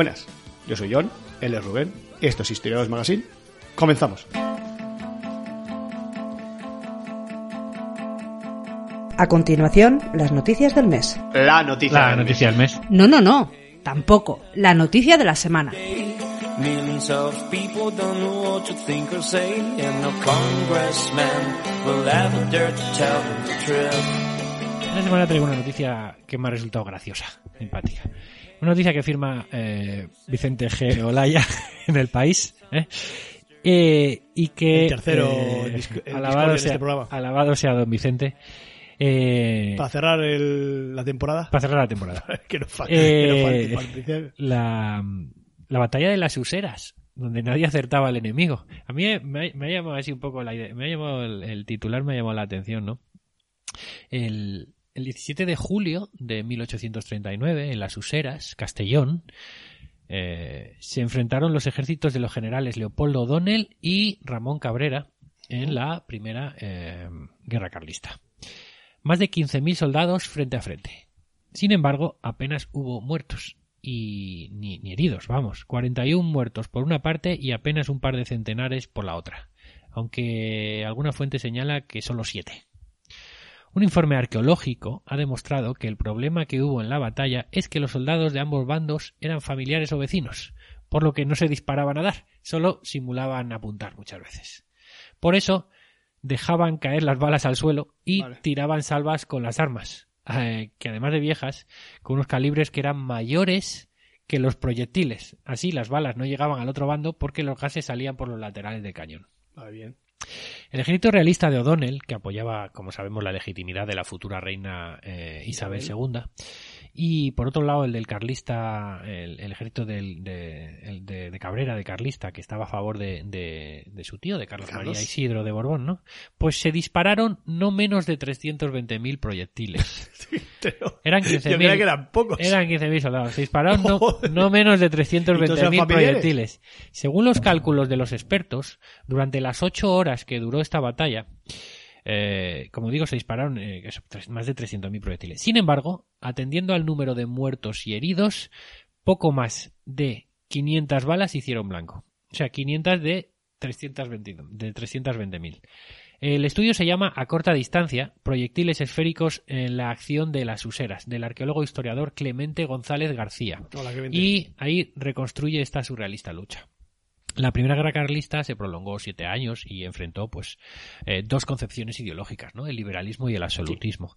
Buenas, yo soy John, él es Rubén, esto es Historiadores Magazine. Comenzamos. A continuación, las noticias del mes. La noticia. La del noticia del mes. No, no, no, tampoco. La noticia de la semana. Esta semana traigo una noticia que me ha resultado graciosa, simpática. Una noticia que firma eh, Vicente G. Olaya en el país. ¿eh? Eh, y que. El tercero eh, el alabado, sea, este programa. alabado sea don Vicente. Eh, Para cerrar el- la temporada. para cerrar la temporada. que no falte. Eh, que no falte la, la batalla de las useras, donde nadie acertaba al enemigo. A mí me, ha- me ha llamado así un poco la idea, me ha llamado el, el titular, me ha llamado la atención, ¿no? El, el 17 de julio de 1839, en las useras, Castellón, eh, se enfrentaron los ejércitos de los generales Leopoldo O'Donnell y Ramón Cabrera en la primera eh, guerra carlista. Más de 15.000 soldados frente a frente. Sin embargo, apenas hubo muertos y ni, ni heridos, vamos, 41 muertos por una parte y apenas un par de centenares por la otra, aunque alguna fuente señala que solo siete. Un informe arqueológico ha demostrado que el problema que hubo en la batalla es que los soldados de ambos bandos eran familiares o vecinos, por lo que no se disparaban a dar, solo simulaban apuntar muchas veces. Por eso dejaban caer las balas al suelo y Vale. tiraban salvas con las armas, eh, que además de viejas, con unos calibres que eran mayores que los proyectiles. Así las balas no llegaban al otro bando porque los gases salían por los laterales del cañón. Vale, bien. El ejército realista de O'Donnell, que apoyaba, como sabemos, la legitimidad de la futura reina eh, Isabel. II, y por otro lado el del carlista, el, el ejército del, de, el de- de Cabrera, de carlista, que estaba a favor de, de- de su tío, de Carlos, Carlos. María Isidro de Borbón, ¿no? Pues se dispararon no menos de 320.000 proyectiles. Pero- Eran Yo creía que 15.000 eran pocos. eran 15.000 soldados. Se dispararon no, no menos de ¿Y todos eran 320.000 familiares? proyectiles. Según los cálculos de los expertos, durante las ocho horas que duró esta batalla, eh, como digo, se dispararon eh, más de 300.000 proyectiles. Sin embargo, atendiendo al número de muertos y heridos, poco más de 500 balas hicieron blanco. O sea, 500 de 320 de 320.000. El estudio se llama A corta distancia, proyectiles esféricos en la acción de las useras, del arqueólogo historiador Clemente González García. Hola. Y ahí reconstruye esta surrealista lucha. La primera guerra carlista se prolongó siete años y enfrentó pues eh, dos concepciones ideológicas, ¿no? el liberalismo y el absolutismo.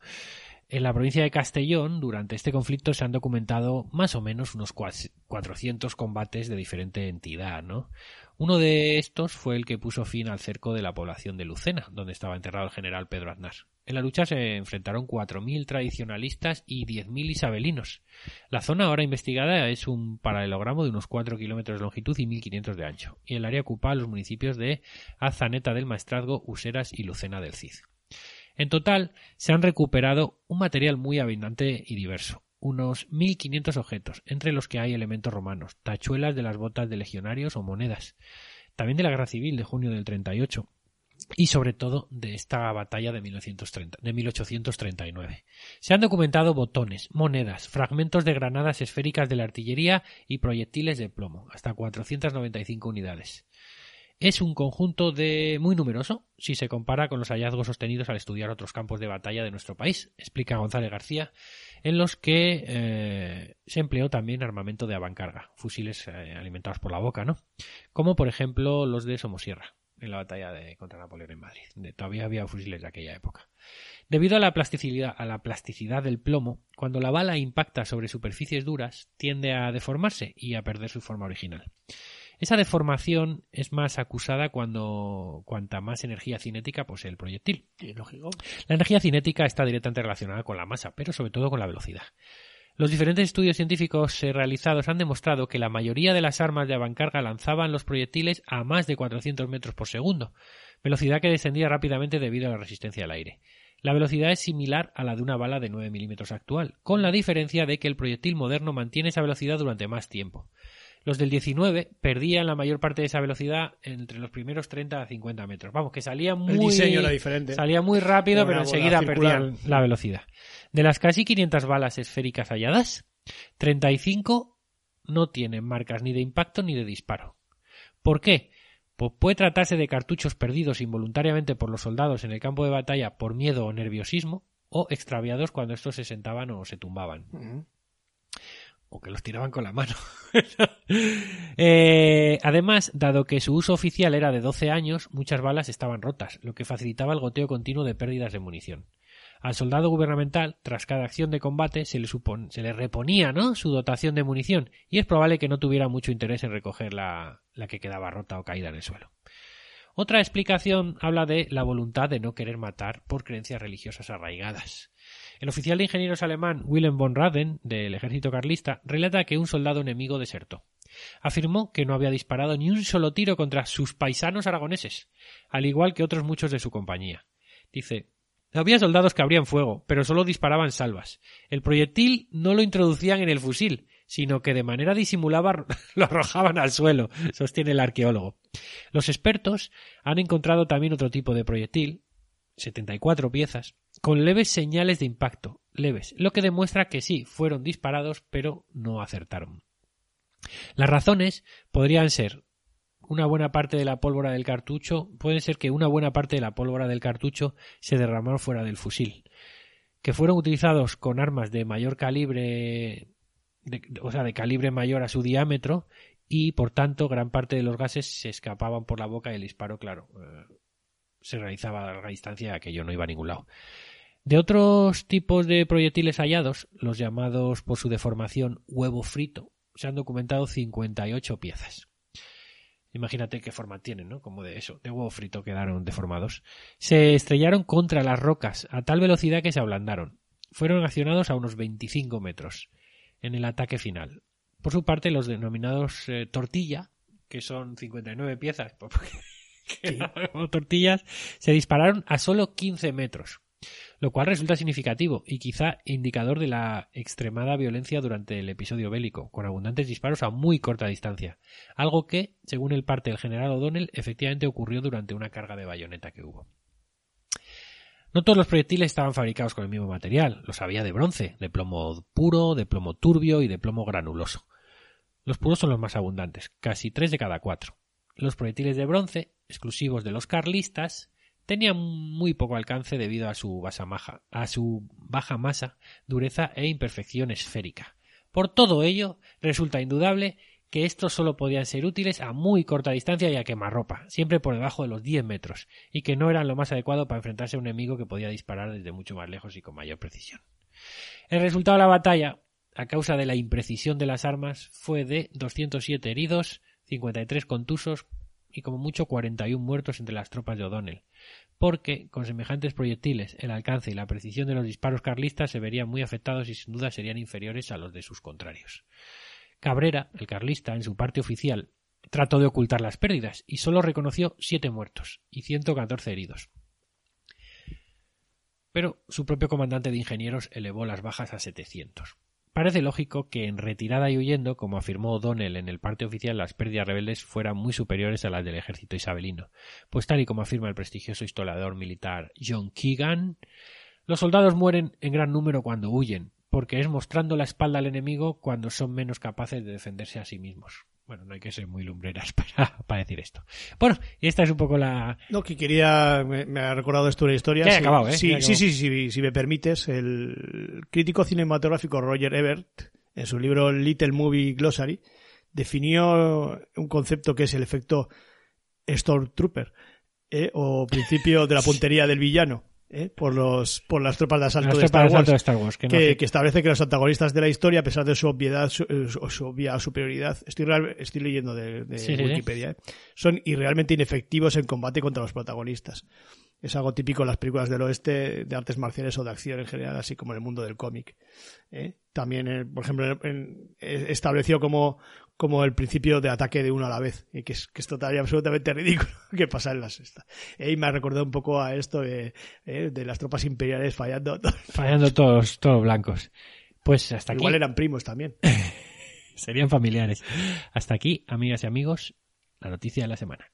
En la provincia de Castellón, durante este conflicto se han documentado más o menos unos cua- 400 combates de diferente entidad, ¿no? Uno de estos fue el que puso fin al cerco de la población de Lucena, donde estaba enterrado el general Pedro Aznar. En la lucha se enfrentaron 4.000 tradicionalistas y 10.000 isabelinos. La zona ahora investigada es un paralelogramo de unos 4 kilómetros de longitud y 1.500 de ancho, y el área ocupa los municipios de Azaneta del Maestrazgo, Useras y Lucena del Cid. En total, se han recuperado un material muy abundante y diverso, unos 1.500 objetos, entre los que hay elementos romanos, tachuelas de las botas de legionarios o monedas, también de la Guerra Civil de junio del 38, y sobre todo de esta batalla de, 1930, de 1839. Se han documentado botones, monedas, fragmentos de granadas esféricas de la artillería y proyectiles de plomo, hasta 495 unidades. Es un conjunto de muy numeroso si se compara con los hallazgos sostenidos al estudiar otros campos de batalla de nuestro país, explica González García, en los que eh, se empleó también armamento de avancarga, fusiles eh, alimentados por la boca, ¿no? Como por ejemplo los de Somosierra. En la batalla de, contra Napoleón en Madrid. De- todavía había fusiles de aquella época. Debido a la plasticidad, a la plasticidad del plomo, cuando la bala impacta sobre superficies duras, tiende a deformarse y a perder su forma original. Esa deformación es más acusada cuando cuanta más energía cinética posee el proyectil. La energía cinética está directamente relacionada con la masa, pero sobre todo con la velocidad. Los diferentes estudios científicos realizados han demostrado que la mayoría de las armas de avancarga lanzaban los proyectiles a más de 400 metros por segundo, velocidad que descendía rápidamente debido a la resistencia al aire. La velocidad es similar a la de una bala de 9 milímetros actual, con la diferencia de que el proyectil moderno mantiene esa velocidad durante más tiempo. Los del 19 perdían la mayor parte de esa velocidad entre los primeros 30 a 50 metros. Vamos, que salía muy... El diseño era diferente. Salía muy rápido, pero enseguida circular. perdían la velocidad. De las casi 500 balas esféricas halladas, 35 no tienen marcas ni de impacto ni de disparo. ¿Por qué? Pues puede tratarse de cartuchos perdidos involuntariamente por los soldados en el campo de batalla por miedo o nerviosismo, o extraviados cuando estos se sentaban o se tumbaban. O que los tiraban con la mano. Eh, además, dado que su uso oficial era de 12 años, muchas balas estaban rotas, lo que facilitaba el goteo continuo de pérdidas de munición. Al soldado gubernamental, tras cada acción de combate, se le, se le reponía ¿no? su dotación de munición, y es probable que no tuviera mucho interés en recoger la, la que quedaba rota o caída en el suelo. Otra explicación habla de la voluntad de no querer matar por creencias religiosas arraigadas. El oficial de ingenieros alemán Willem von Raden, del ejército carlista, relata que un soldado enemigo desertó. Afirmó que no había disparado ni un solo tiro contra sus paisanos aragoneses, al igual que otros muchos de su compañía. Dice, había soldados que abrían fuego, pero solo disparaban salvas. El proyectil no lo introducían en el fusil, sino que de manera disimulada lo arrojaban al suelo, sostiene el arqueólogo. Los expertos han encontrado también otro tipo de proyectil, 74 piezas, con leves señales de impacto, leves, lo que demuestra que sí, fueron disparados, pero no acertaron. Las razones podrían ser una buena parte de la pólvora del cartucho, puede ser que una buena parte de la pólvora del cartucho se derramó fuera del fusil, que fueron utilizados con armas de mayor calibre, o sea, de calibre mayor a su diámetro, y por tanto gran parte de los gases se escapaban por la boca y el disparo, claro, eh, se realizaba a larga distancia y aquello no iba a ningún lado. De otros tipos de proyectiles hallados, los llamados por su deformación huevo frito, se han documentado 58 piezas. Imagínate qué forma tienen, ¿no? Como de eso, de huevo frito quedaron deformados. Se estrellaron contra las rocas a tal velocidad que se ablandaron. Fueron accionados a unos 25 metros en el ataque final. Por su parte, los denominados eh, tortilla, que son 59 piezas, que eran como tortillas, se dispararon a solo 15 metros, lo cual resulta significativo y quizá indicador de la extremada violencia durante el episodio bélico, con abundantes disparos a muy corta distancia, algo que, según el parte del general O'Donnell, efectivamente ocurrió durante una carga de bayoneta que hubo. No todos los proyectiles estaban fabricados con el mismo material, los había de bronce, de plomo puro, de plomo turbio y de plomo granuloso. Los puros son los más abundantes, casi tres de cada cuatro. Los proyectiles de bronce, exclusivos de los carlistas, tenían muy poco alcance debido a su, basa maja- a su baja masa, dureza e imperfección esférica. Por todo ello, resulta indudable que estos solo podían ser útiles a muy corta distancia y a quemarropa, siempre por debajo de los 10 metros, y que no eran lo más adecuado para enfrentarse a un enemigo que podía disparar desde mucho más lejos y con mayor precisión. El resultado de la batalla, a causa de la imprecisión de las armas, fue de 207 heridos, 53 contusos y como mucho 41 muertos entre las tropas de O'Donnell, porque con semejantes proyectiles el alcance y la precisión de los disparos carlistas se verían muy afectados y sin duda serían inferiores a los de sus contrarios. Cabrera, el carlista, en su parte oficial, trató de ocultar las pérdidas y solo reconoció siete muertos y 114 heridos. Pero su propio comandante de ingenieros elevó las bajas a 700. Parece lógico que en retirada y huyendo, como afirmó O'Donnell en el parte oficial, las pérdidas rebeldes fueran muy superiores a las del ejército isabelino, pues tal y como afirma el prestigioso historiador militar John Keegan, los soldados mueren en gran número cuando huyen, porque es mostrando la espalda al enemigo cuando son menos capaces de defenderse a sí mismos. Bueno, no hay que ser muy lumbreras para, para decir esto. Bueno, y esta es un poco la... No, que quería, me, me ha recordado esto una historia. Ya he acabado, ¿eh? Sí, Ya he sí, acabado. sí, sí, si me permites, el crítico cinematográfico Roger Ebert, en su libro Little Movie Glossary, definió un concepto que es el efecto Stormtrooper, ¿eh? o principio de la puntería del villano. ¿Eh? Por, los, por las tropas de asalto de Star de Wars, asalto de Star Wars, que no que, hace- que establece que los antagonistas de la historia, a pesar de su obviedad su, eh, su- obvia superioridad, estoy, leyendo de, Sí. Wikipedia, ¿eh? son irrealmente inefectivos en combate contra los protagonistas. Es algo típico en las películas del oeste, de artes marciales o de acción en general, así como en el mundo del cómic. ¿eh? También, por ejemplo, en- estableció como, como el principio de ataque de uno a la vez, y que es, que es total y absolutamente ridículo que pasa en la sexta. Eh, y me ha recordado un poco a esto de, eh, de las tropas imperiales fallando. Fallando todos, todos blancos. Pues hasta aquí Igual eran primos también. serían familiares. Hasta aquí, amigas y amigos, la noticia de la semana.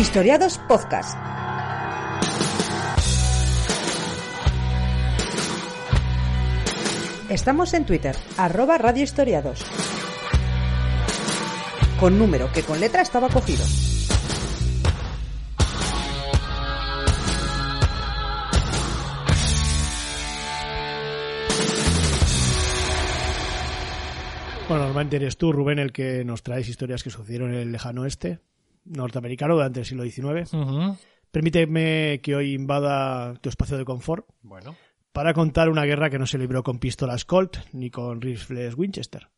Historiados Podcast. Estamos en Twitter, arroba Radio Historiados. Con número que con letra estaba cogido. Bueno, normalmente eres tú, Rubén, el que nos traes historias que sucedieron en el lejano oeste norteamericano durante el siglo XIX. Ujú. Permíteme que hoy invada tu espacio de confort Bueno. para contar una guerra que no se libró con pistolas Colt ni con rifles Winchester.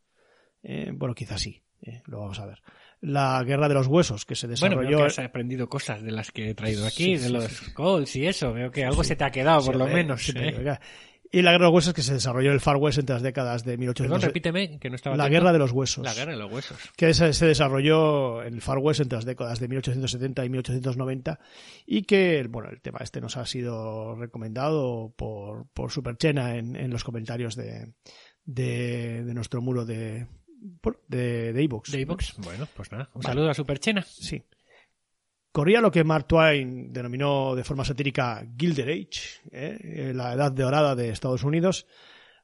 Eh, bueno, quizás sí, eh, lo vamos a ver. La guerra de los huesos, que se Bueno, desarrolló... veo que has aprendido cosas de las que he traído aquí, Sí, de sí, los sí, calls y eso. Veo que algo se te ha quedado, por lo eh, menos. sí, ¿eh? Y la guerra de los huesos que se desarrolló en el Far West entre las décadas de Perdón, 1800... repíteme, que no estaba la atento. guerra de los huesos. La guerra de los huesos. que se, se desarrolló en el Far West entre las décadas de 1870 y 1890 y que, bueno, el tema este nos ha sido recomendado por, por Superchena en, en los comentarios de, de, de nuestro muro de de de. De iVoox. Bueno, pues nada. Un Vale. saludo a Superchena. Sí. Corría lo que Mark Twain denominó de forma satírica Gilded Age, ¿eh? La edad dorada de Estados Unidos,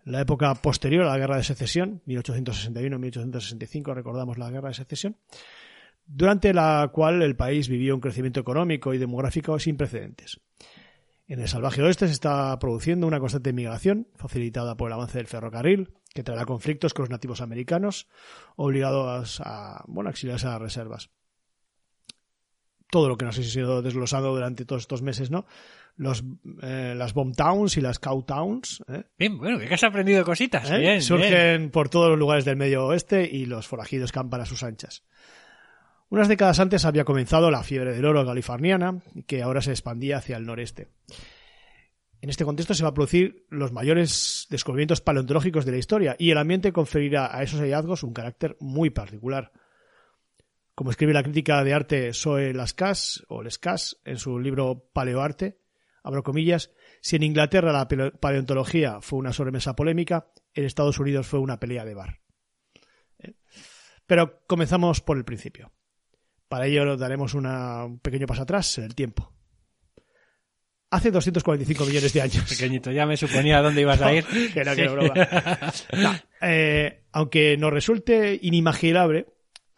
la época posterior a la Guerra de Secesión, 1861-1865, recordamos la Guerra de Secesión, durante la cual el país vivió un crecimiento económico y demográfico sin precedentes. En el salvaje oeste se está produciendo una constante migración, facilitada por el avance del ferrocarril, que traerá conflictos con los nativos americanos, obligados a, bueno, exiliarse a las reservas todo lo que nos ha sido desglosado durante todos estos meses, ¿no? Los, eh, las bomb towns y las cow towns ¿eh? Bien, bueno, que has aprendido cositas. ¿Eh? Bien, bien. surgen por todos los lugares del medio oeste y los forajidos campan a sus anchas. Unas décadas antes había comenzado la fiebre del oro californiana, que ahora se expandía hacia el noreste. En este contexto se va a producir los mayores descubrimientos paleontológicos de la historia y el ambiente conferirá a esos hallazgos un carácter muy particular. Como escribe la crítica de arte Zoe Lascas, o Lescas, en su libro Paleoarte, abro comillas, si en Inglaterra la pale- paleontología fue una sobremesa polémica, en Estados Unidos fue una pelea de bar. Eh, Pero comenzamos por el principio. Para ello daremos una- un pequeño paso atrás en el tiempo. Hace 245 millones de años. Pequeñito, ya me suponía dónde ibas a ir. que no, que no, broma. No, eh, aunque nos resulte inimaginable,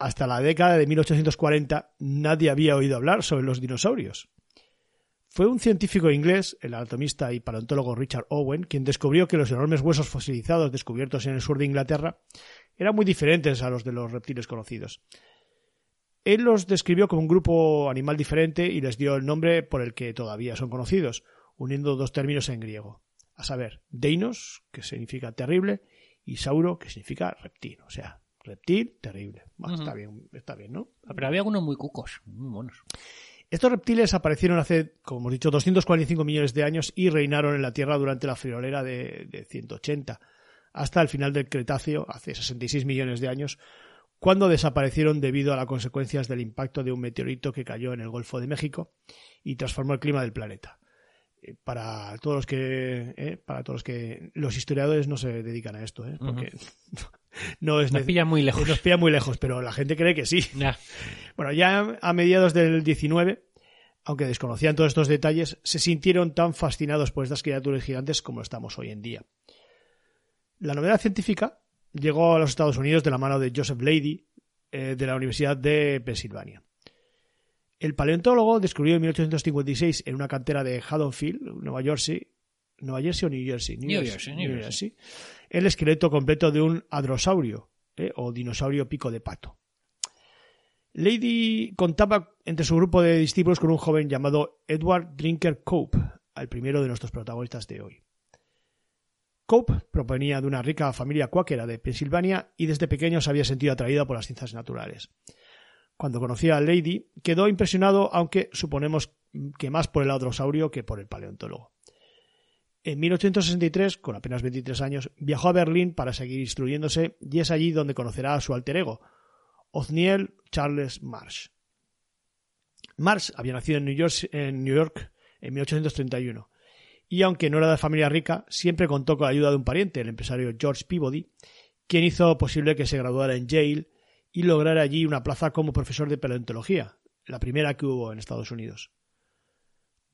hasta la década de 1840 nadie había oído hablar sobre los dinosaurios. Fue un científico inglés, el anatomista y paleontólogo Richard Owen, quien descubrió que los enormes huesos fosilizados descubiertos en el sur de Inglaterra eran muy diferentes a los de los reptiles conocidos. Él los describió como un grupo animal diferente y les dio el nombre por el que todavía son conocidos, uniendo dos términos en griego a saber, Deinos, que significa terrible, y Sauro, que significa reptil, o sea, reptil, terrible. Bueno. Está bien, está bien, ¿no? Ah, Pero había algunos muy cucos, muy monos. Estos reptiles aparecieron hace, como hemos dicho, 245 millones de años y reinaron en la Tierra durante la friolera de, de 180, hasta el final del Cretáceo, hace 66 millones de años, cuando desaparecieron debido a las consecuencias del impacto de un meteorito que cayó en el Golfo de México y transformó el clima del planeta. Eh, Para todos los que, eh, para todos los que los historiadores no se dedican a esto, ¿eh? porque no es Nos pilla muy lejos. nos pilla muy lejos, pero la gente cree que sí. Bueno, ya a mediados del 19, aunque desconocían todos estos detalles, se sintieron tan fascinados por estas criaturas gigantes como estamos hoy en día. La novedad científica llegó a los Estados Unidos de la mano de Joseph Leidy, eh, de la Universidad de Pensilvania. El paleontólogo descubrió en 1856 en una cantera de Haddonfield, Nueva Jersey, Nueva Jersey o New Jersey, New Jersey, New Jersey. El esqueleto completo de un hadrosaurio eh, o dinosaurio pico de pato. Lady contaba entre su grupo de discípulos con un joven llamado Edward Drinker Cope, el primero de nuestros protagonistas de hoy. Cope provenía de una rica familia cuáquera de Pensilvania y desde pequeño se había sentido atraído por las ciencias naturales. Cuando conoció a Lady, quedó impresionado, aunque suponemos que más por el hadrosaurio que por el paleontólogo. En 1863, con apenas 23 años, viajó a Berlín para seguir instruyéndose y es allí donde conocerá a su alter ego, Othniel Charles Marsh. Marsh había nacido en New York, en New York en 1831 y aunque no era de familia rica, siempre contó con la ayuda de un pariente, el empresario George Peabody, quien hizo posible que se graduara en Yale y lograra allí una plaza como profesor de paleontología, la primera que hubo en Estados Unidos.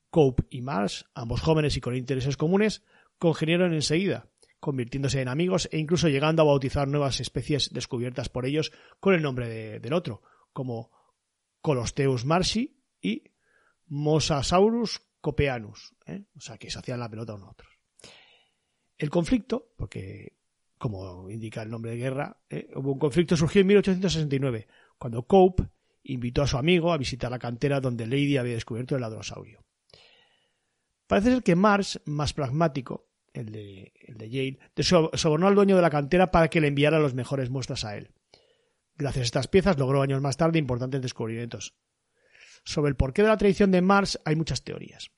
Cope y Marsh, ambos jóvenes y con intereses comunes, congeniaron enseguida, convirtiéndose en amigos e incluso llegando a bautizar nuevas especies descubiertas por ellos con el nombre de- del otro, como Colosteus marshi y Mosasaurus copeanus, ¿eh? o sea que se hacían la pelota unos otros. El conflicto, porque como indica el nombre de guerra, ¿eh? hubo un conflicto surgió en 1869, cuando Cope invitó a su amigo a visitar la cantera donde Lady había descubierto el hadrosaurio. Parece ser que Mars, más pragmático, el de, el de Yale, sobornó al dueño de la cantera para que le enviara las mejores muestras a él. Gracias a estas piezas logró años más tarde importantes descubrimientos. Sobre el porqué de la traición de Mars hay muchas teorías.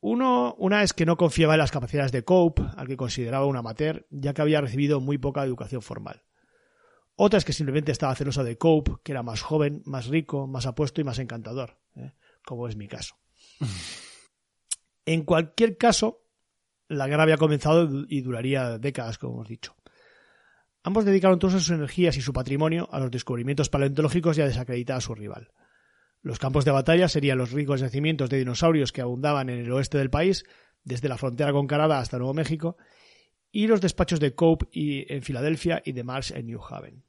Una es que no confiaba en las capacidades de Cope, al que consideraba un amateur, ya que había recibido muy poca educación formal. Otra es que simplemente estaba celoso de Cope, que era más joven, más rico, más apuesto y más encantador, ¿eh? como es mi caso. En cualquier caso, la guerra había comenzado y duraría décadas, como hemos dicho. Ambos dedicaron todas sus energías y su patrimonio a los descubrimientos paleontológicos y a desacreditar a su rival. Los campos de batalla serían los ricos yacimientos de dinosaurios que abundaban en el oeste del país, desde la frontera con Canadá hasta Nuevo México, y los despachos de Cope en Filadelfia y de Mars en New Haven.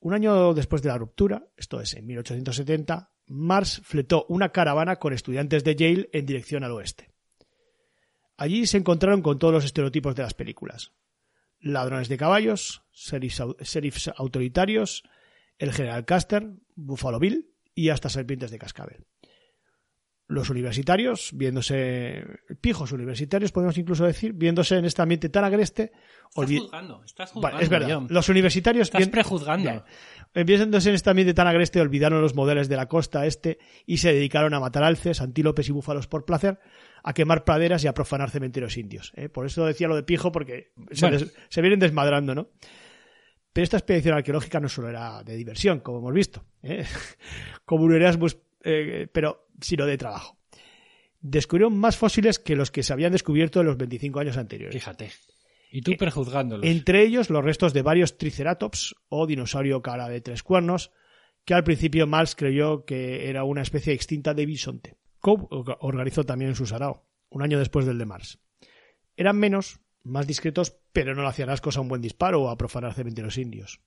Un año después de la ruptura, esto es en 1870, Mars fletó una caravana con estudiantes de Yale en dirección al oeste. Allí se encontraron con todos los estereotipos de las películas. Ladrones de caballos, sheriffs autoritarios, el general Custer, Buffalo Bill y hasta serpientes de cascabel. Los universitarios, viéndose pijos universitarios, podemos incluso decir, viéndose en este ambiente tan agreste, Estás juzgando, estás Vale, juzgando. es verdad. John. Los universitarios Estás bien- prejuzgando. Ya. Viéndose en este ambiente tan agreste, olvidaron los modelos de la costa este y se dedicaron a matar alces, antílopes y búfalos por placer, a quemar praderas y a profanar cementerios indios. ¿eh? Por eso decía lo de pijo, porque se, Bueno. des- se vienen desmadrando, ¿no? Pero esta expedición arqueológica no solo era de diversión, como hemos visto, ¿eh? como un Erasmus, eh, pero sino de trabajo. Descubrieron más fósiles que los que se habían descubierto en los 25 años anteriores. Fíjate. Y tú prejuzgándolos. Entre ellos los restos de varios triceratops o dinosaurio cara de tres cuernos, que al principio Mars creyó que era una especie extinta de bisonte. Cope orga- organizó también su sarao, un año después del de Mars. Eran menos, más discretos, pero no le hacían ascos a un buen disparo o a profanar cementerios indios.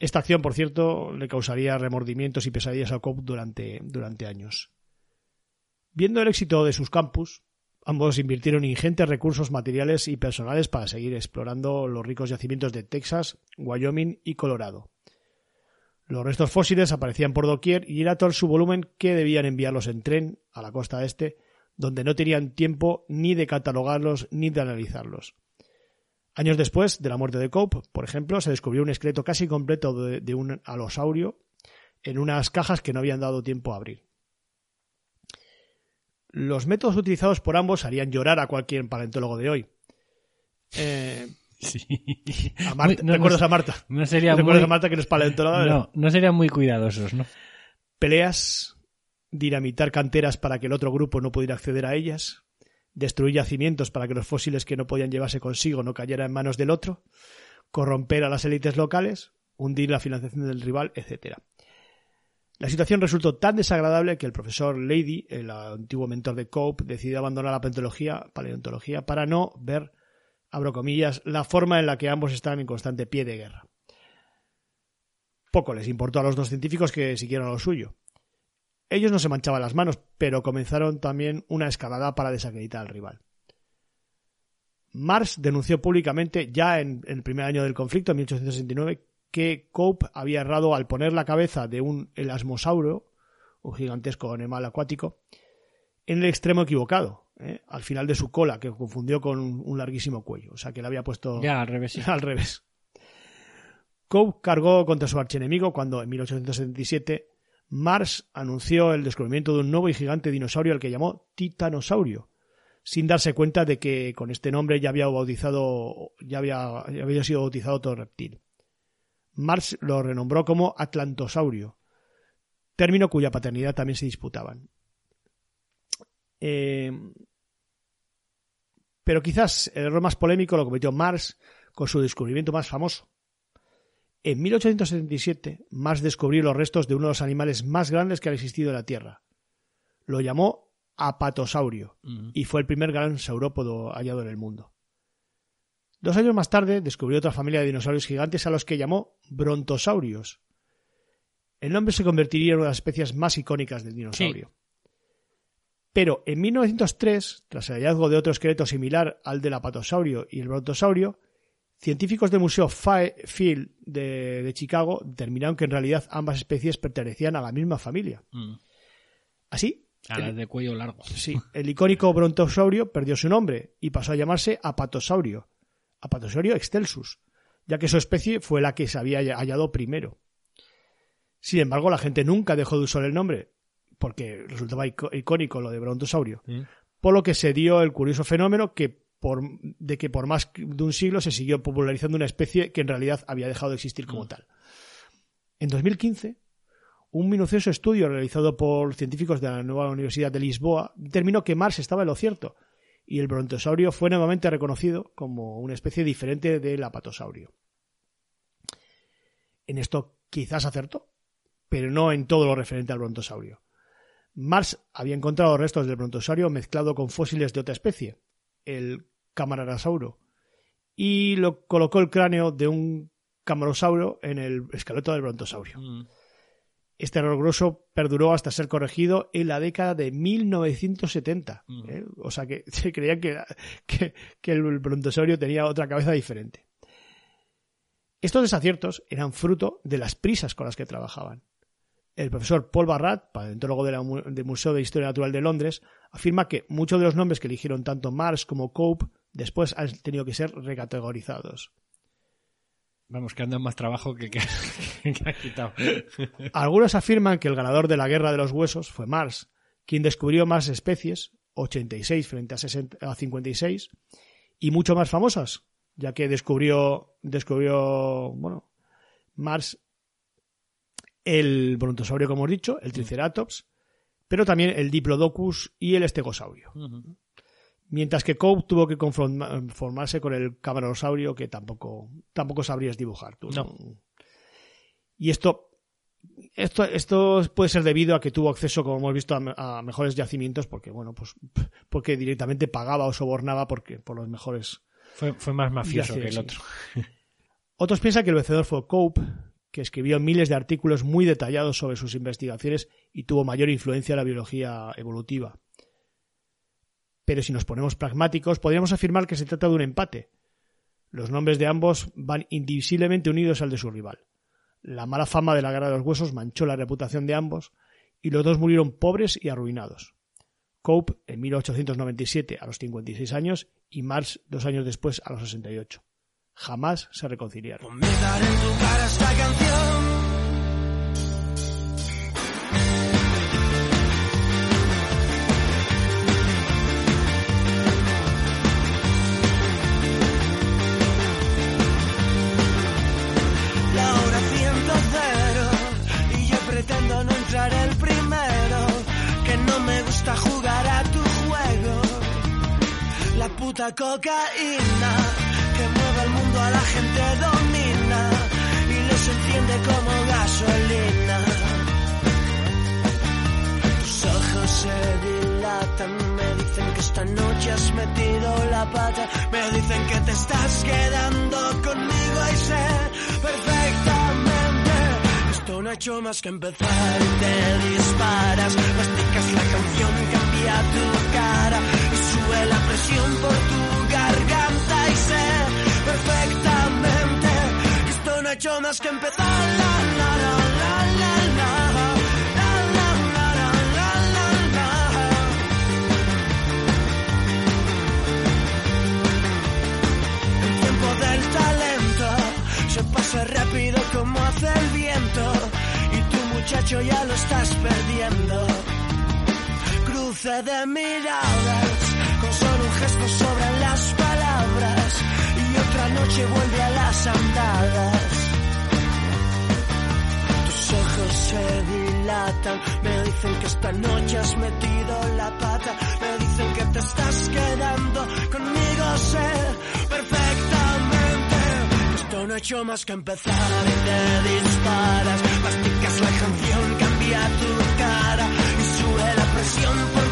Esta acción, por cierto, le causaría remordimientos y pesadillas a Cope durante, durante años. Viendo el éxito de sus campus, ambos invirtieron ingentes recursos materiales y personales para seguir explorando los ricos yacimientos de Texas, Wyoming y Colorado. Los restos fósiles aparecían por doquier y era tal su volumen que debían enviarlos en tren a la costa este, donde no tenían tiempo ni de catalogarlos ni de analizarlos. Años después de la muerte de Cope, por ejemplo, se descubrió un esqueleto casi completo de, de un alosaurio en unas cajas que no habían dado tiempo a abrir. Los métodos utilizados por ambos harían llorar a cualquier paleontólogo de hoy. Eh, Sí. a Marta, no, ¿Recuerdas no, a Marta? No sería ¿Recuerdas muy... a Marta que no es paleontóloga? No, no serían muy cuidadosos, ¿no? Peleas, dinamitar canteras para que el otro grupo no pudiera acceder a ellas, destruir yacimientos para que los fósiles que no podían llevarse consigo no cayeran en manos del otro, corromper a las élites locales, hundir la financiación del rival, etc. La situación resultó tan desagradable que el profesor Lady, el antiguo mentor de Cope, decidió abandonar la paleontología, paleontología para no ver, abro comillas, la forma en la que ambos están en constante pie de guerra. Poco les importó a los dos científicos que siguieron lo suyo. Ellos no se manchaban las manos, pero comenzaron también una escalada para desacreditar al rival. Mars denunció públicamente, ya en, en el primer año del conflicto, en 1869, que Cope había errado al poner la cabeza de un elasmosauro, un gigantesco animal acuático, en el extremo equivocado, ¿eh? al final de su cola, que confundió con un, un larguísimo cuello. O sea, que le había puesto Ya, al revés. sí. al revés. Cope cargó contra su archienemigo cuando, en 1877, Mars anunció el descubrimiento de un nuevo y gigante dinosaurio al que llamó Titanosaurio, sin darse cuenta de que con este nombre ya había bautizado, ya había, sido bautizado todo reptil. Mars lo renombró como Atlantosaurio, término cuya paternidad también se disputaban. Eh, pero quizás el error más polémico lo cometió Mars con su descubrimiento más famoso. En 1877, Mars descubrió los restos de uno de los animales más grandes que han existido en la Tierra. Lo llamó apatosaurio y fue el primer gran saurópodo hallado en el mundo. Dos años más tarde descubrió otra familia de dinosaurios gigantes a los que llamó brontosaurios. El nombre se convertiría en una de las especies más icónicas del dinosaurio. Pero en 1903, tras el hallazgo de otro esqueleto similar al del apatosaurio y el brontosaurio, científicos del Museo Field de, de Chicago determinaron que en realidad ambas especies pertenecían a la misma familia. Mm. Así, A las de cuello largo. Sí, el icónico brontosaurio perdió su nombre y pasó a llamarse apatosaurio, apatosaurio excelsus, ya que su especie fue la que se había hallado primero. Sin embargo, la gente nunca dejó de usar el nombre, porque resultaba ico- icónico lo de brontosaurio, Mm. por lo que se dio el curioso fenómeno que por, de que por más de un siglo se siguió popularizando una especie que en realidad había dejado de existir como tal. En 2015, un minucioso estudio realizado por científicos de la nueva Universidad de Lisboa determinó que Mars estaba en lo cierto y el brontosaurio fue nuevamente reconocido como una especie diferente del apatosaurio. En esto quizás acertó, pero no en todo lo referente al brontosaurio. Mars había encontrado restos del brontosaurio mezclado con fósiles de otra especie, el camararasauro, y lo colocó el cráneo de un camarosauro en el esqueleto del brontosaurio. Mm. Este error grosso perduró hasta ser corregido en la década de 1970. Mm. ¿eh? O sea que se creían que, que, que el brontosaurio tenía otra cabeza diferente. Estos desaciertos eran fruto de las prisas con las que trabajaban. El profesor Paul Barrat, paleontólogo de del Museo de Historia Natural de Londres, afirma que muchos de los nombres que eligieron tanto Mars como Cope después han tenido que ser recategorizados. Vamos, que andan más trabajo que, que, que ha quitado. Algunos afirman que el ganador de la Guerra de los Huesos fue Mars, quien descubrió más especies, 86 frente a, 60 a 56, y mucho más famosas, ya que descubrió, descubrió bueno, Mars el brontosaurio, como hemos dicho, el Triceratops, pero también el Diplodocus y el Estegosaurio. Mientras que Cope tuvo que conformarse con el camarosaurio que tampoco, tampoco sabrías dibujar tú. No. Y esto, esto, esto puede ser debido a que tuvo acceso, como hemos visto, a, me- a mejores yacimientos, porque bueno, pues porque directamente pagaba o sobornaba porque, por los mejores. Fue, fue más mafioso que el sí. otro. Otros piensan que el vencedor fue Cope, que escribió miles de artículos muy detallados sobre sus investigaciones y tuvo mayor influencia en la biología evolutiva. Pero si nos ponemos pragmáticos, podríamos afirmar que se trata de un empate. Los nombres de ambos van indivisiblemente unidos al de su rival. La mala fama de la Guerra de los Huesos manchó la reputación de ambos y los dos murieron pobres y arruinados. Cope en 1897 a los 56 años y Mars dos años después a los 68. Jamás se reconciliaron. Vomitar en tu cara esta canción. No entrar el primero. Que no me gusta jugar a tu juego. La puta cocaína que mueve el mundo a la gente domina y les enciende como gasolina. Tus ojos se dilatan, me dicen que esta noche has metido la pata, me dicen que te estás quedando conmigo y sé perfectamente esto no ha hecho más que empezar y te disparas, masticas la canción, cambia tu cara y sube la presión por tu garganta y sé perfectamente esto no ha hecho más que empezar. La, la, la, la, la, la. El tiempo del talento se pasa rápido como hace el viento y tu muchacho ya lo estás perdiendo. Cruce de miradas, noche vuelve a las andadas. Tus ojos se dilatan, me dicen que esta noche has metido la pata, me dicen que te estás quedando conmigo, sé perfectamente que esto no ha hecho más que empezar y te disparas, masticas la canción, cambia tu cara y sube la presión por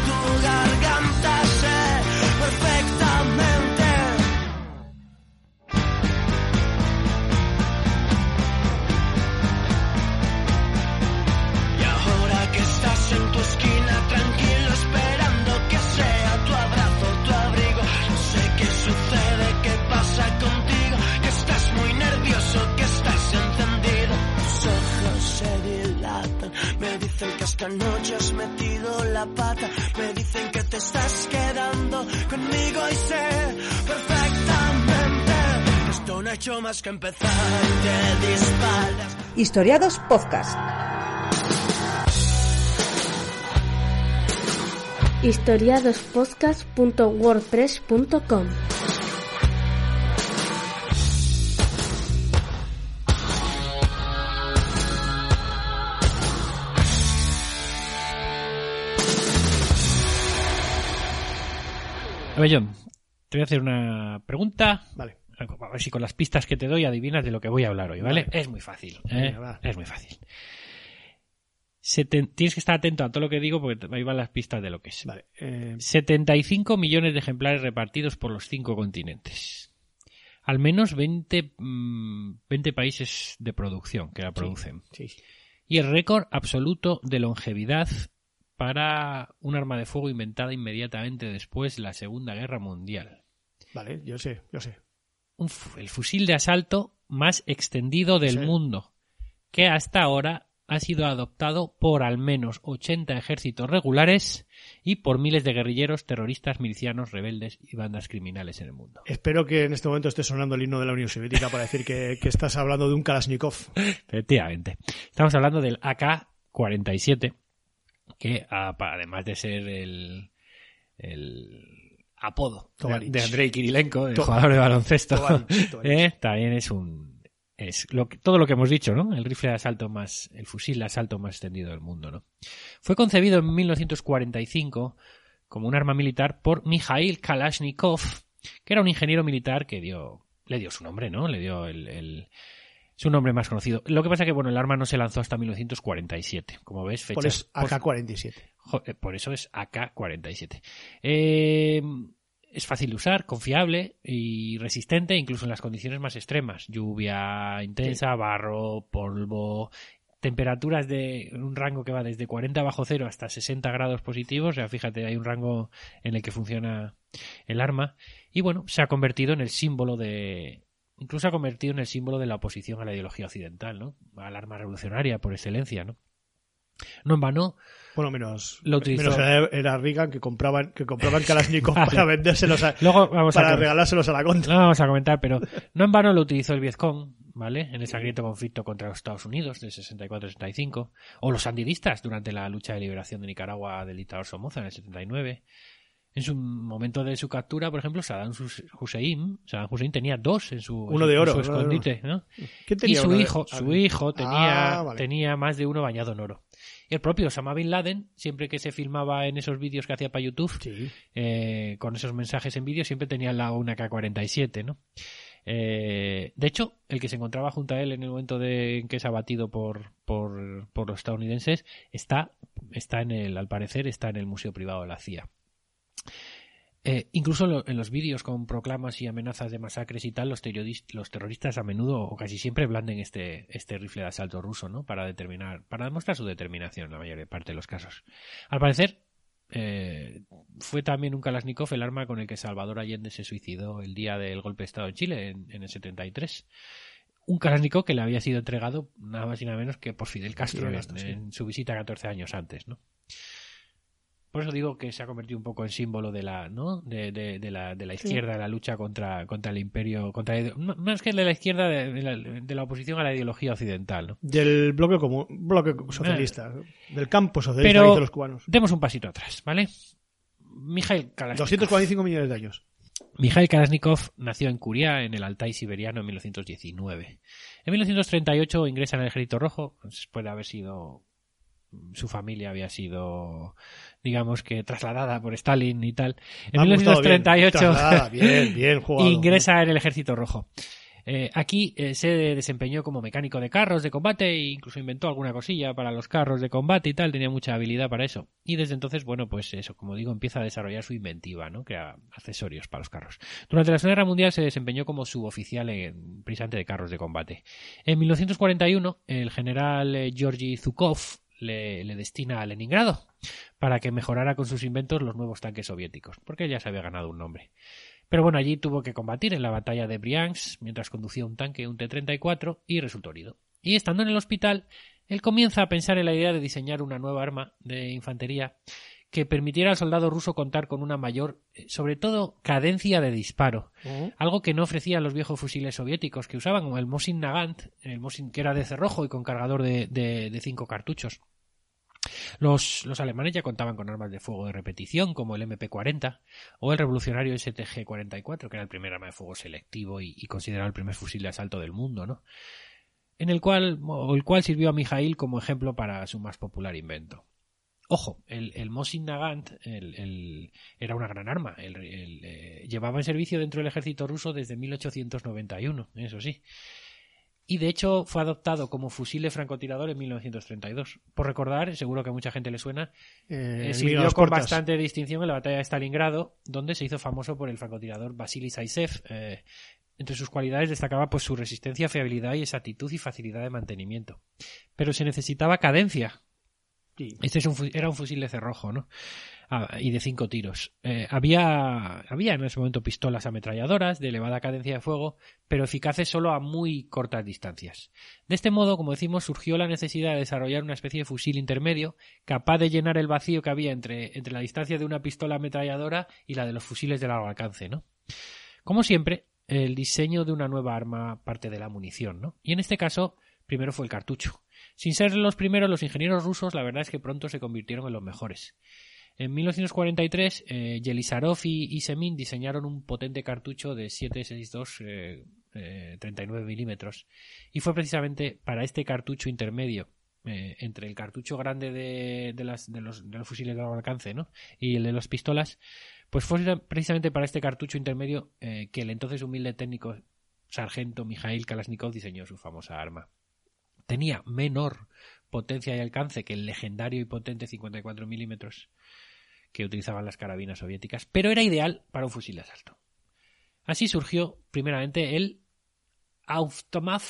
esta noche has metido la pata, me dicen que te estás quedando conmigo y sé perfectamente. Esto no ha hecho más que empezar y te disparas. Historiados Podcast. historiadospodcast.wordpress.com A ver, John, te voy a hacer una pregunta. Vale. A ver si con las pistas que te doy adivinas de lo que voy a hablar hoy, ¿vale? Vale. Es muy fácil. ¿eh? Venga. Es muy fácil. Se te- Tienes que estar atento a todo lo que digo porque ahí van las pistas de lo que es. Vale. eh, 75 millones de ejemplares repartidos por los cinco continentes. Al menos 20, mm, 20 países de producción que la producen. sí, sí. Y el récord absoluto de longevidad para un arma de fuego inventada inmediatamente después de la Segunda Guerra Mundial. Vale, yo sé, yo sé. Un el fusil de asalto más extendido del Sí. mundo, que hasta ahora ha sido adoptado por al menos 80 ejércitos regulares y por miles de guerrilleros, terroristas, milicianos, rebeldes y bandas criminales en el mundo. Espero que en este momento esté sonando el himno de la Unión Soviética para decir que, que estás hablando de un Kalashnikov. Efectivamente. Estamos hablando del AK-47, que ah, además de ser el, el apodo de, Tovarich. de Andrei Kirilenko, el jugador de baloncesto, Tovarich. eh, también es un es lo que- todo lo que hemos dicho, ¿no? El rifle de asalto más, el fusil de asalto más extendido del mundo, ¿no? Fue concebido en 1945 como un arma militar por Mikhail Kalashnikov, que era un ingeniero militar que dio, le dio su nombre, ¿no? Le dio el, el- su nombre más conocido. Lo que pasa que, bueno, el arma no se lanzó hasta 1947. Como ves, Por fechas... eso AK-47. Jo- eh, Por eso es AK-47. Eh, es fácil de usar, confiable y resistente incluso en las condiciones más extremas. Lluvia intensa, barro, polvo, temperaturas de un rango que va desde 40 bajo cero hasta 60 grados positivos. O sea, fíjate, hay un rango en el que funciona el arma. Y bueno, se ha convertido en el símbolo de... Incluso ha convertido en el símbolo de la oposición a la ideología occidental, ¿no? Al arma revolucionaria por excelencia, ¿no? No en vano, Bueno, menos, Lo utilizó. menos era, Reagan que compraban, que compraban Kalashnikov para vendérselos a, luego vamos para regalárselos a la contra. No vamos a comentar, pero no en vano lo utilizó el Vietcong, ¿vale? En el sangriento conflicto contra los Estados Unidos de 64-65, o los sandinistas durante la lucha de liberación de Nicaragua del dictador Somoza en el 79. En su momento de su captura, por ejemplo, Saddam Hus- Hussein, Saddam Hussein tenía dos en su, Uno de en oro, su uno de oro. escondite, ¿no? ¿Quién Y tenía su de- hijo, su hijo tenía, Ah, vale. tenía más de uno bañado en oro. Y el propio Osama Bin Laden, siempre que se filmaba en esos vídeos que hacía para YouTube, Sí. eh, con esos mensajes en vídeo, siempre tenía al lado una K-47, ¿no? Eh, de hecho, el que se encontraba junto a él en el momento de en que es abatido por, por, por los estadounidenses está, está en el, al parecer, está en el museo privado de la CIA. Eh, incluso en, lo- en los vídeos con proclamas y amenazas de masacres y tal, los, terroris- los terroristas a menudo o casi siempre blanden este, este rifle de asalto ruso, ¿no? Para determinar, para demostrar su determinación en la mayor parte de los casos. Al parecer, eh, fue también un Kalashnikov el arma con el que Salvador Allende se suicidó el día del golpe de Estado en Chile, en, en el 73. Un Kalashnikov que le había sido entregado nada más y nada menos que por Fidel Castro, Fidel en- sí. en, su visita 14 años antes, ¿no? Por eso digo que se ha convertido un poco en símbolo de la, ¿no? De, de- de la, de la izquierda, de la lucha contra, contra el imperio, contra no es que de la izquierda, de, de la, de la oposición a la ideología occidental, ¿no? Del bloque común, bloque socialista, del campo socialista Pero- dicen los cubanos. Demos un pasito atrás, ¿vale? Mikhail Kalashnikov. 245 millones de años. Mikhail Kalashnikov nació en Kuria, en el Altai siberiano, en 1919. En 1938 ingresa en el Ejército Rojo, después de haber sido. Su familia había sido, digamos que, trasladada por Stalin y tal. En Me ha gustado bien. 1938 Trasladada, bien, bien jugado. ingresa en el Ejército Rojo. Eh, aquí eh, se desempeñó como mecánico de carros de combate e incluso inventó alguna cosilla para los carros de combate y tal, tenía mucha habilidad para eso. Y desde entonces, bueno, pues eso, como digo, empieza a desarrollar su inventiva, ¿no? Crea accesorios para los carros. Durante la Segunda Guerra Mundial se desempeñó como suboficial en precisamente de carros de combate. En 1941, el general eh, Georgy Zhukov le, destina a Leningrado para que mejorara con sus inventos los nuevos tanques soviéticos, porque ya se había ganado un nombre. Pero bueno, allí tuvo que combatir en la batalla de Briansk mientras conducía un tanque, un T-34, y resultó herido. Y estando en el hospital, Él comienza a pensar en la idea de diseñar una nueva arma de infantería que permitiera al soldado ruso contar con una mayor, eh, sobre todo, cadencia de disparo, algo que no ofrecían los viejos fusiles soviéticos que usaban, como el Mosin Nagant, el Mosin que era de cerrojo y con cargador de, de, de cinco cartuchos. Los, los, alemanes ya contaban con armas de fuego de repetición como el MP-40 o el revolucionario STG-44, que era el primer arma de fuego selectivo y, y, considerado el primer fusil de asalto del mundo, ¿no? En el cual, o el cual sirvió a Mijail como ejemplo para su más popular invento. Ojo, el, el Mosin Nagant el, el, era una gran arma. Eh, llevaba en servicio dentro del ejército ruso desde 1891, eso sí. Y de hecho fue adoptado como fusil de francotirador en 1932. Por recordar, seguro que a mucha gente le suena, eh, sirvió con cortas. bastante distinción en la batalla de Stalingrado, donde se hizo famoso por el francotirador Vasily Saisev. Eh, entre sus cualidades destacaba pues su resistencia, fiabilidad y exactitud y facilidad de mantenimiento. Pero se necesitaba cadencia, este es un, era un fusil de cerrojo, ¿no? Ah, y de cinco tiros. Eh, había, había en ese momento pistolas ametralladoras de elevada cadencia de fuego, pero eficaces solo a muy cortas distancias. De este modo, como decimos, surgió la necesidad de desarrollar una especie de fusil intermedio capaz de llenar el vacío que había entre, entre la distancia de una pistola ametralladora y la de los fusiles de largo alcance, ¿no? Como siempre, el diseño de una nueva arma parte de la munición, ¿no? Y en este caso, primero fue el cartucho. Sin ser los primeros, los ingenieros rusos la verdad es que pronto se convirtieron en los mejores. En 1943, eh, Yelisarov y, y, Semin diseñaron un potente cartucho de 7.62 eh, eh, 39 milímetros. Y fue precisamente para este cartucho intermedio eh, entre el cartucho grande de, las, de, los, fusiles de largo alcance y el de las pistolas, pues fue precisamente para este cartucho intermedio eh, que el entonces humilde técnico sargento Mikhail Kalashnikov diseñó su famosa arma tenía menor potencia y alcance que el legendario y potente 54 milímetros que utilizaban las carabinas soviéticas, pero era ideal para un fusil de asalto. Así surgió primeramente el Automav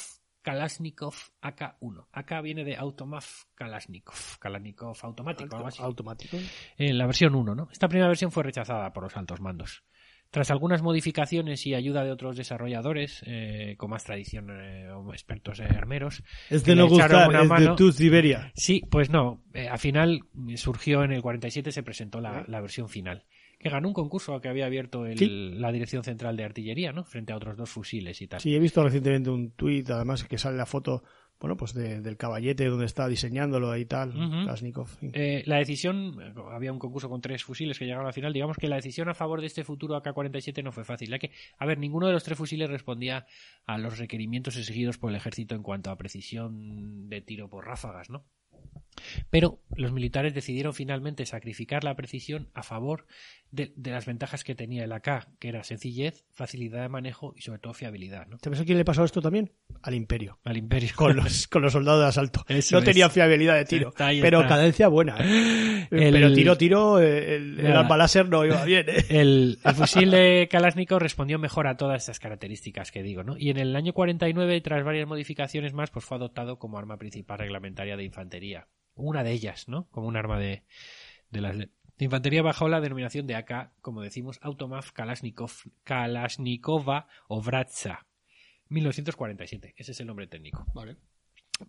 Kalashnikov AK-1. AK viene de Automav Kalashnikov, Kalashnikov automático, algo así. Automático. En la versión 1, ¿no? Esta primera versión fue rechazada por los altos mandos. Tras algunas modificaciones y ayuda de otros desarrolladores eh, con más tradición eh, o expertos eh, armeros. Es de no gustar, es mano. de tu Siberia. Sí, pues no. Eh, al final surgió en el 47, se presentó la, la versión final. Que ganó un concurso que había abierto el, Sí. la Dirección Central de Artillería, ¿no? Frente a otros dos fusiles y tal. Sí, he visto recientemente un tuit, además, que sale la foto, bueno, pues de- del caballete donde está diseñándolo y tal, sí. Eh, la decisión, había un concurso con tres fusiles que llegaron a la final, digamos que la decisión a favor de este futuro AK-47 no fue fácil, ya que, a ver, ninguno de los tres fusiles respondía a los requerimientos exigidos por el ejército en cuanto a precisión de tiro por ráfagas, ¿no? Pero los militares decidieron finalmente sacrificar la precisión a favor de, de las ventajas que tenía el AK, que era sencillez, facilidad de manejo y sobre todo fiabilidad, ¿no? ¿Sabes a quién le pasó esto también? Al Imperio. Al imperio. Con los, con los soldados de asalto. Eso no es. tenía fiabilidad de tiro, Está pero cadencia buena. ¿eh? El- Pero tiro, tiro, eh, el, el Nada. arma láser no iba bien. ¿eh? El, el fusil de Kalashnikov respondió mejor a todas estas características que digo, ¿no? Y en el año 49, tras varias modificaciones más, pues fue adoptado como arma principal reglamentaria de infantería. Una de ellas, ¿no? Como un arma de, de las de infantería bajo la denominación de AK, como decimos, Automav Kalashnikov, Kalashnikova o Bratza. 1947, ese es el nombre técnico.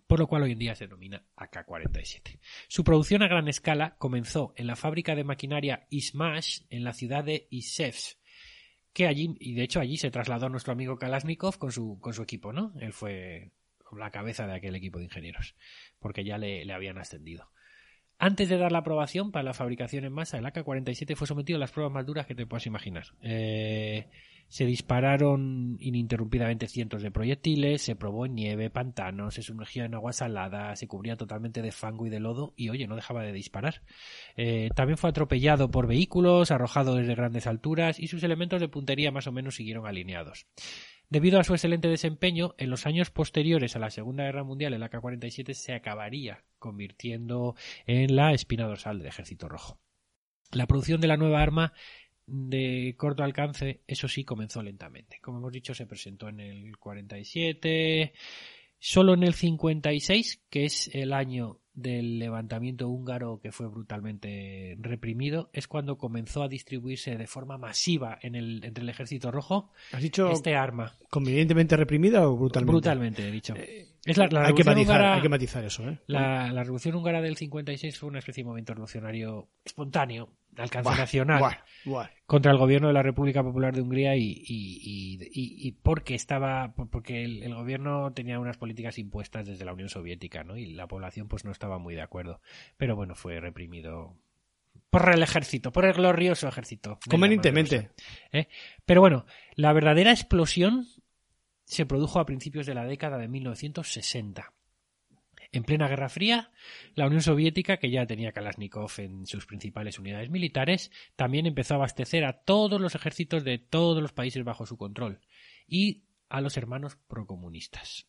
Por lo cual hoy en día se denomina AK-47. Su producción a gran escala comenzó en la fábrica de maquinaria Ismash en la ciudad de Isevsk, que allí, y de hecho allí se trasladó nuestro amigo Kalashnikov con su, con su equipo, ¿no? Él fue la cabeza de aquel equipo de ingenieros, porque ya le, le habían ascendido. Antes de dar la aprobación para la fabricación en masa, el AK-47 fue sometido a las pruebas más duras que te puedas imaginar. Eh, se dispararon ininterrumpidamente cientos de proyectiles, se probó en nieve, pantanos, se sumergía en agua salada, se cubría totalmente de fango y de lodo y, oye, no dejaba de disparar. Eh, también fue atropellado por vehículos, arrojado desde grandes alturas y sus elementos de puntería más o menos siguieron alineados. Debido a su excelente desempeño, en los años posteriores a la Segunda Guerra Mundial, el AK-47 se acabaría convirtiendo en la espina dorsal del Ejército Rojo. La producción de la nueva arma de corto alcance, eso sí, comenzó lentamente. Como hemos dicho, se presentó en el 47, solo en el 56, que es el año del levantamiento húngaro que fue brutalmente reprimido es cuando comenzó a distribuirse de forma masiva en el, entre el ejército rojo ¿Has dicho este arma. convenientemente reprimida o brutalmente? Brutalmente, he dicho. es la, la hay, que revolución matizar, húngara- hay que matizar eso, ¿eh? la, la revolución húngara del 56 fue una especie de movimiento revolucionario espontáneo, de alcance Buah, nacional, buah, buah. contra el gobierno de la República Popular de Hungría y, y, y- y- porque estaba porque el, el gobierno tenía unas políticas impuestas desde la Unión Soviética, ¿no? Y la población pues no estaba muy de acuerdo, pero bueno fue reprimido por el ejército, por el glorioso ejército. Convenientemente. ¿eh? Pero bueno, la verdadera explosión se produjo a principios de la década de 1960. En plena Guerra Fría, la Unión Soviética, que ya tenía Kalashnikov en sus principales unidades militares, también empezó a abastecer a todos los ejércitos de todos los países bajo su control y a los hermanos procomunistas.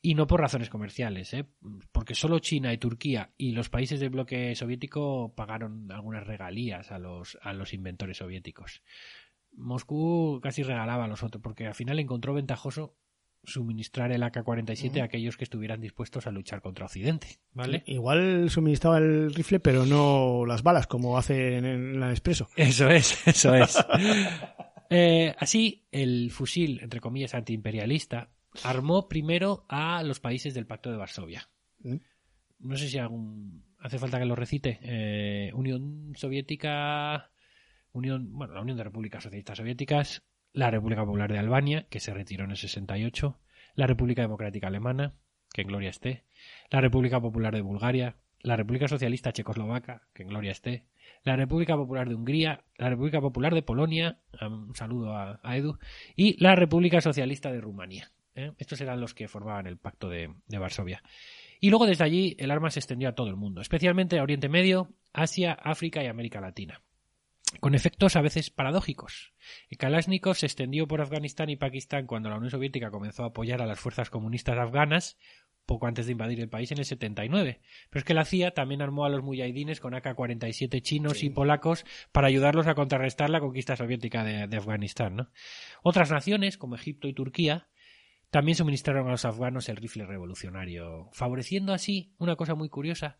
Y no por razones comerciales, ¿eh? porque solo China y Turquía y los países del bloque soviético pagaron algunas regalías a los, a los inventores soviéticos. Moscú casi regalaba a los otros, porque al final encontró ventajoso suministrar el AK-47 a aquellos que estuvieran dispuestos a luchar contra Occidente, ¿vale? Igual suministraba el rifle, pero no las balas, como hacen en la Expreso. Eso es, eso es. Eh, así, el fusil, entre comillas, antiimperialista, armó primero a los países del Pacto de Varsovia. ¿Mm? No sé si algún... hace falta que lo recite. Eh, Unión Soviética, Unión, bueno, la Unión de Repúblicas Socialistas Soviéticas, la República Popular de Albania, que se retiró en el 68, la República Democrática Alemana, que en gloria esté, la República Popular de Bulgaria, la República Socialista Checoslovaca, que en gloria esté, la República Popular de Hungría, la República Popular de Polonia, un saludo a, Edu, y la República Socialista de Rumanía. ¿eh? Estos eran los que formaban el Pacto de, de Varsovia. Y luego desde allí el arma se extendió a todo el mundo, especialmente a Oriente Medio, Asia, África y América Latina con efectos a veces paradójicos. El Kalashnikov se extendió por Afganistán y Pakistán cuando la Unión Soviética comenzó a apoyar a las fuerzas comunistas afganas, poco antes de invadir el país en el 79. Pero es que la CIA también armó a los mujahidines con AK-47 chinos y polacos para ayudarlos a contrarrestar la conquista soviética de, de Afganistán. ¿no? Otras naciones, como Egipto y Turquía, también suministraron a los afganos el rifle revolucionario, favoreciendo así una cosa muy curiosa,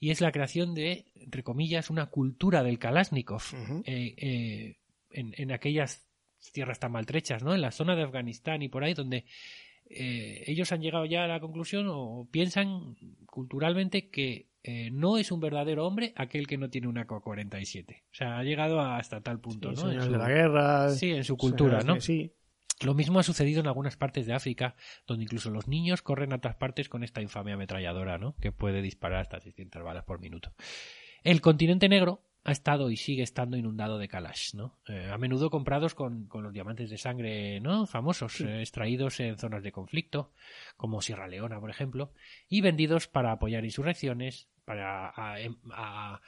y es la creación de, entre comillas, una cultura del Kalashnikov eh, eh, en, en aquellas tierras tan maltrechas, ¿no? En la zona de Afganistán y por ahí donde eh, ellos han llegado ya a la conclusión o piensan culturalmente que eh, no es un verdadero hombre aquel que no tiene una AK-47. O sea, ha llegado hasta tal punto, Sí, ¿no? En su- de la guerra. Sí, en su cultura, ¿no? Sí. Lo mismo ha sucedido en algunas partes de África, donde incluso los niños corren a otras partes con esta infame ametralladora, ¿no? Que puede disparar hasta 600 balas por minuto. El continente negro ha estado y sigue estando inundado de Kalash, ¿no? Eh, a menudo comprados con, con los diamantes de sangre, ¿no? Famosos, eh, extraídos en zonas de conflicto, como Sierra Leona, por ejemplo, y vendidos para apoyar insurrecciones, para, a- em- a-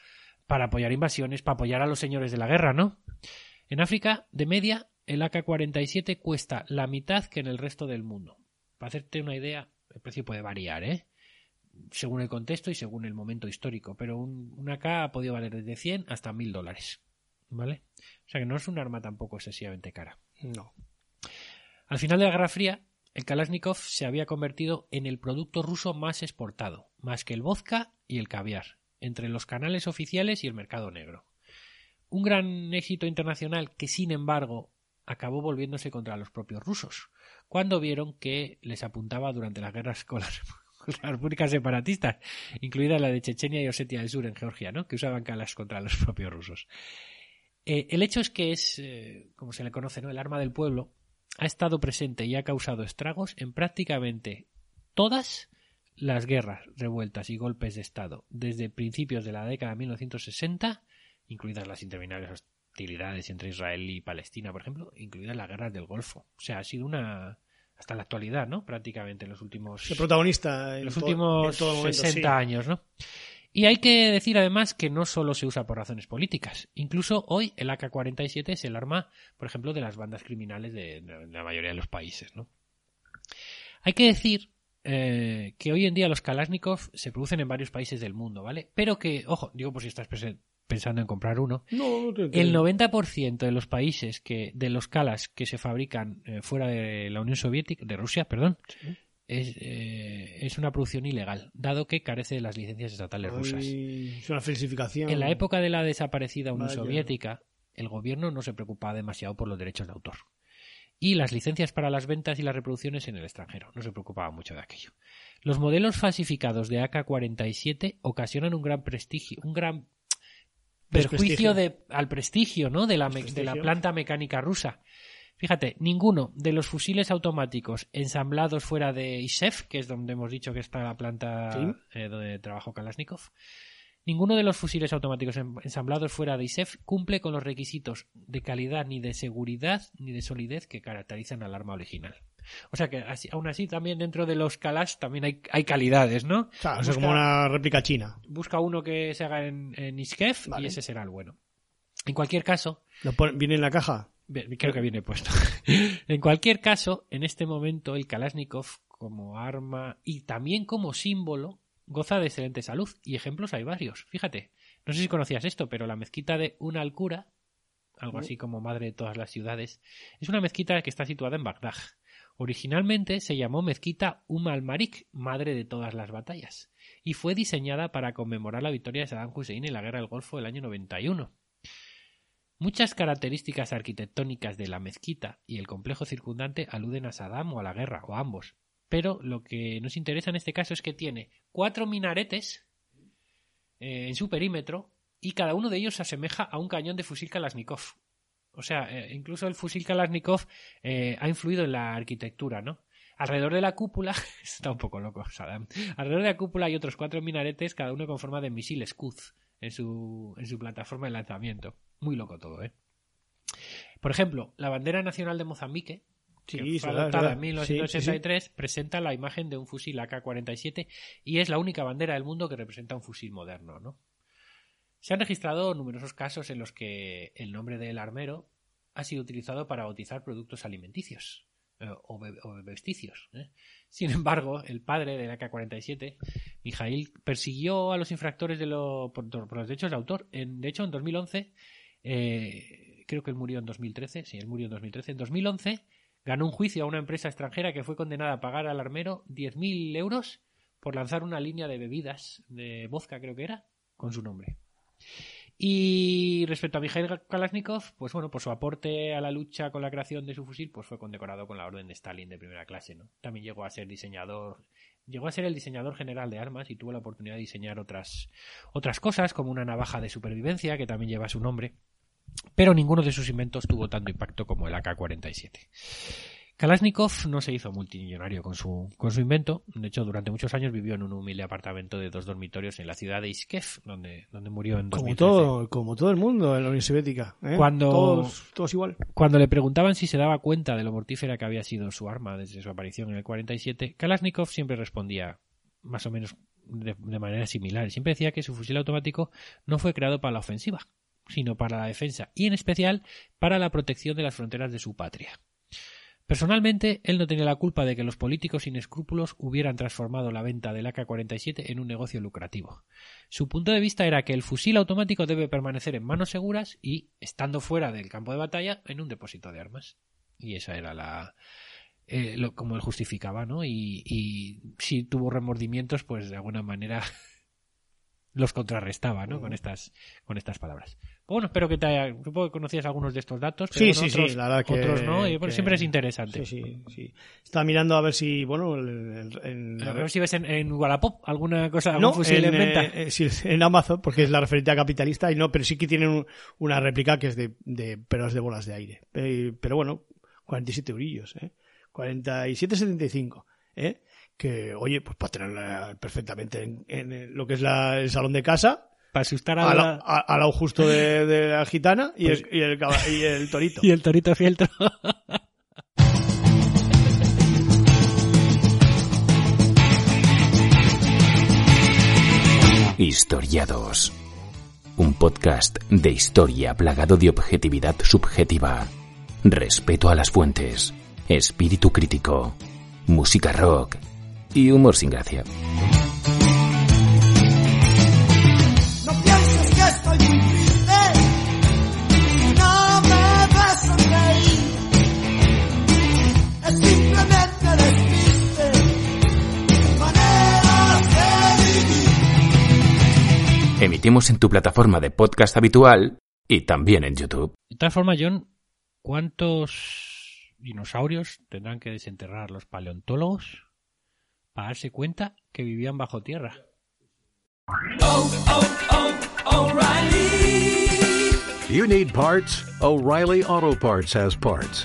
para apoyar invasiones, para apoyar a los señores de la guerra, ¿no? En África, de media, el AK-47 cuesta la mitad que en el resto del mundo. Para hacerte una idea, el precio puede variar, ¿eh? Según el contexto y según el momento histórico, pero un, un AK ha podido valer desde 100 hasta 1000 dólares, ¿vale? O sea que no es un arma tampoco excesivamente cara. No. Al final de la Guerra Fría, el Kalashnikov se había convertido en el producto ruso más exportado, más que el vodka y el caviar, entre los canales oficiales y el mercado negro. Un gran éxito internacional que, sin embargo, acabó volviéndose contra los propios rusos, cuando vieron que les apuntaba durante las guerras con las, con repúblicas separatistas, incluida la de Chechenia y Osetia del Sur en Georgia, ¿no? que usaban calas contra los propios rusos. Eh, el hecho es que es, eh, como se le conoce, ¿no? el arma del pueblo, ha estado presente y ha causado estragos en prácticamente todas las guerras, revueltas y golpes de Estado desde principios de la década de 1960, incluidas las interminables hostilidades entre Israel y Palestina, por ejemplo, incluidas las guerras del Golfo. O sea, ha sido una hasta la actualidad, ¿no? Prácticamente en los últimos El protagonista en los últimos en todo momento, 60 sí. años, ¿no? Y hay que decir además que no solo se usa por razones políticas. Incluso hoy el AK-47 es el arma, por ejemplo, de las bandas criminales de, la mayoría de los países, ¿no? Hay que decir eh, que hoy en día los Kalashnikov se producen en varios países del mundo, ¿vale? Pero que, ojo, digo por si estás pensando en comprar uno, No, no el 90% de los países que de los Kalas que se fabrican eh, fuera de la Unión Soviética, de Rusia, perdón, es, eh, es una producción ilegal, dado que carece de las licencias estatales rusas. Es una falsificación. En la época de la desaparecida Unión Vaya. Soviética, el gobierno no se preocupaba demasiado por los derechos de autor. Y las licencias para las ventas y las reproducciones en el extranjero. No se preocupaba mucho de aquello. Los modelos falsificados de AK-47 ocasionan un gran prestigio, un gran perjuicio de, al prestigio, ¿no? de, la, de la planta mecánica rusa. Fíjate, ninguno de los fusiles automáticos ensamblados fuera de ISEF, que es donde hemos dicho que está la planta Sí. eh, donde trabajó Kalashnikov, ninguno de los fusiles automáticos en- ensamblados fuera de ISEF cumple con los requisitos de calidad ni de seguridad ni de solidez que caracterizan al arma original. O sea que así- aún así también dentro de los Kalash también hay, hay calidades, ¿no? Claro, eso es Busca- como una réplica china. Busca uno que se haga en, en Iskef Vale. y ese será el bueno. En cualquier caso, Lo pon- viene en la caja. Creo que viene puesto. en cualquier caso, en este momento el Kalashnikov como arma y también como símbolo goza de excelente salud y ejemplos hay varios. Fíjate, no sé si conocías esto, pero la mezquita de una alcura, algo así como madre de todas las ciudades, es una mezquita que está situada en Bagdad. Originalmente se llamó mezquita Um al-Marik, madre de todas las batallas, y fue diseñada para conmemorar la victoria de Saddam Hussein en la guerra del Golfo del año 91. Muchas características arquitectónicas de la mezquita y el complejo circundante aluden a Saddam o a la guerra, o ambos. Pero lo que nos interesa en este caso es que tiene cuatro minaretes eh, en su perímetro y cada uno de ellos se asemeja a un cañón de fusil Kalashnikov. O sea, eh, incluso el fusil Kalashnikov eh, ha influido en la arquitectura, ¿no? Alrededor de la cúpula, está un poco loco Saddam, alrededor de la cúpula hay otros cuatro minaretes, cada uno con forma de misil Scud en su, en su plataforma de lanzamiento. Muy loco todo, ¿eh? Por ejemplo, la bandera nacional de Mozambique, que Sí, fue adoptada en verdad. Sí, sí, sí. 1983, presenta la imagen de un fusil AK-47 y es la única bandera del mundo que representa un fusil moderno, ¿no? Se han registrado numerosos casos en los que el nombre del armero ha sido utilizado para bautizar productos alimenticios eh, o, be- vesticios. ¿eh? Sin embargo, el padre del AK-47, Mijail, persiguió a los infractores de por los derechos de autor. En, de hecho, en 2011, eh, creo que él murió en 2013, sí, él murió en 2013. En 2011 ganó un juicio a una empresa extranjera que fue condenada a pagar al armero 10.000 euros por lanzar una línea de bebidas, de vodka creo que era, con su nombre. Y respecto a Mikhail Kalashnikov, pues bueno, por su aporte a la lucha con la creación de su fusil, pues fue condecorado con la Orden de Stalin de primera clase, ¿no? También llegó a ser diseñador, llegó a ser el diseñador general de armas y tuvo la oportunidad de diseñar otras, otras cosas, como una navaja de supervivencia, que también lleva su nombre. Pero ninguno de sus inventos tuvo tanto impacto como el AK-47. Kalashnikov no se hizo multimillonario con su, con su invento. De hecho, durante muchos años vivió en un humilde apartamento de dos dormitorios en la ciudad de Iskef, donde, donde murió en Como 2013. todo, como todo el mundo en la Unión Soviética. ¿eh? Cuando- Todos, todos igual. Cuando le preguntaban si se daba cuenta de lo mortífera que había sido su arma desde su aparición en el 47, Kalashnikov siempre respondía más o menos de, de manera similar. Siempre decía que su fusil automático no fue creado para la ofensiva, sino para la defensa y en especial para la protección de las fronteras de su patria. Personalmente, él no tenía la culpa de que los políticos sin escrúpulos hubieran transformado la venta del AK-47 en un negocio lucrativo. Su punto de vista era que el fusil automático debe permanecer en manos seguras y, estando fuera del campo de batalla, en un depósito de armas. Y esa era la. eh, lo- como él justificaba, ¿no? Y, y si tuvo remordimientos, pues de alguna manera los contrarrestaba, ¿no? Con estas, con estas palabras. Bueno, espero que te haya, supongo que conocías algunos de estos datos, pero Sí, sí, sí, otros, la verdad que- otros no, y bueno, que- siempre es interesante. Sí, sí, sí. Estaba mirando a ver si, bueno, el- el- en, A ver si ves en, en Wallapop alguna cosa, algún no, fusil en, en, venta. eh, eh, sí, en Amazon, porque es la referencia capitalista, y no, pero sí que tienen un- una réplica que es de, de, pero es de bolas de aire. Eh, pero bueno, 47 eurillos, ¿eh? 47,75, ¿eh? Que, oye, pues para tenerla perfectamente en, en lo que es la- el salón de casa, Para asustar a al, la- a- al lado justo de, de la gitana y, Pues- el, y, el, caba- y el torito. y el torito fieltro. Historiados. Un podcast de historia plagado de objetividad subjetiva, respeto a las fuentes, espíritu crítico, música rock y humor sin gracia. Emitimos en tu plataforma de podcast habitual y también en YouTube. De todas formas, John, ¿cuántos dinosaurios tendrán que desenterrar los paleontólogos para darse cuenta que vivían bajo tierra? You need parts? O'Reilly Auto Parts has parts.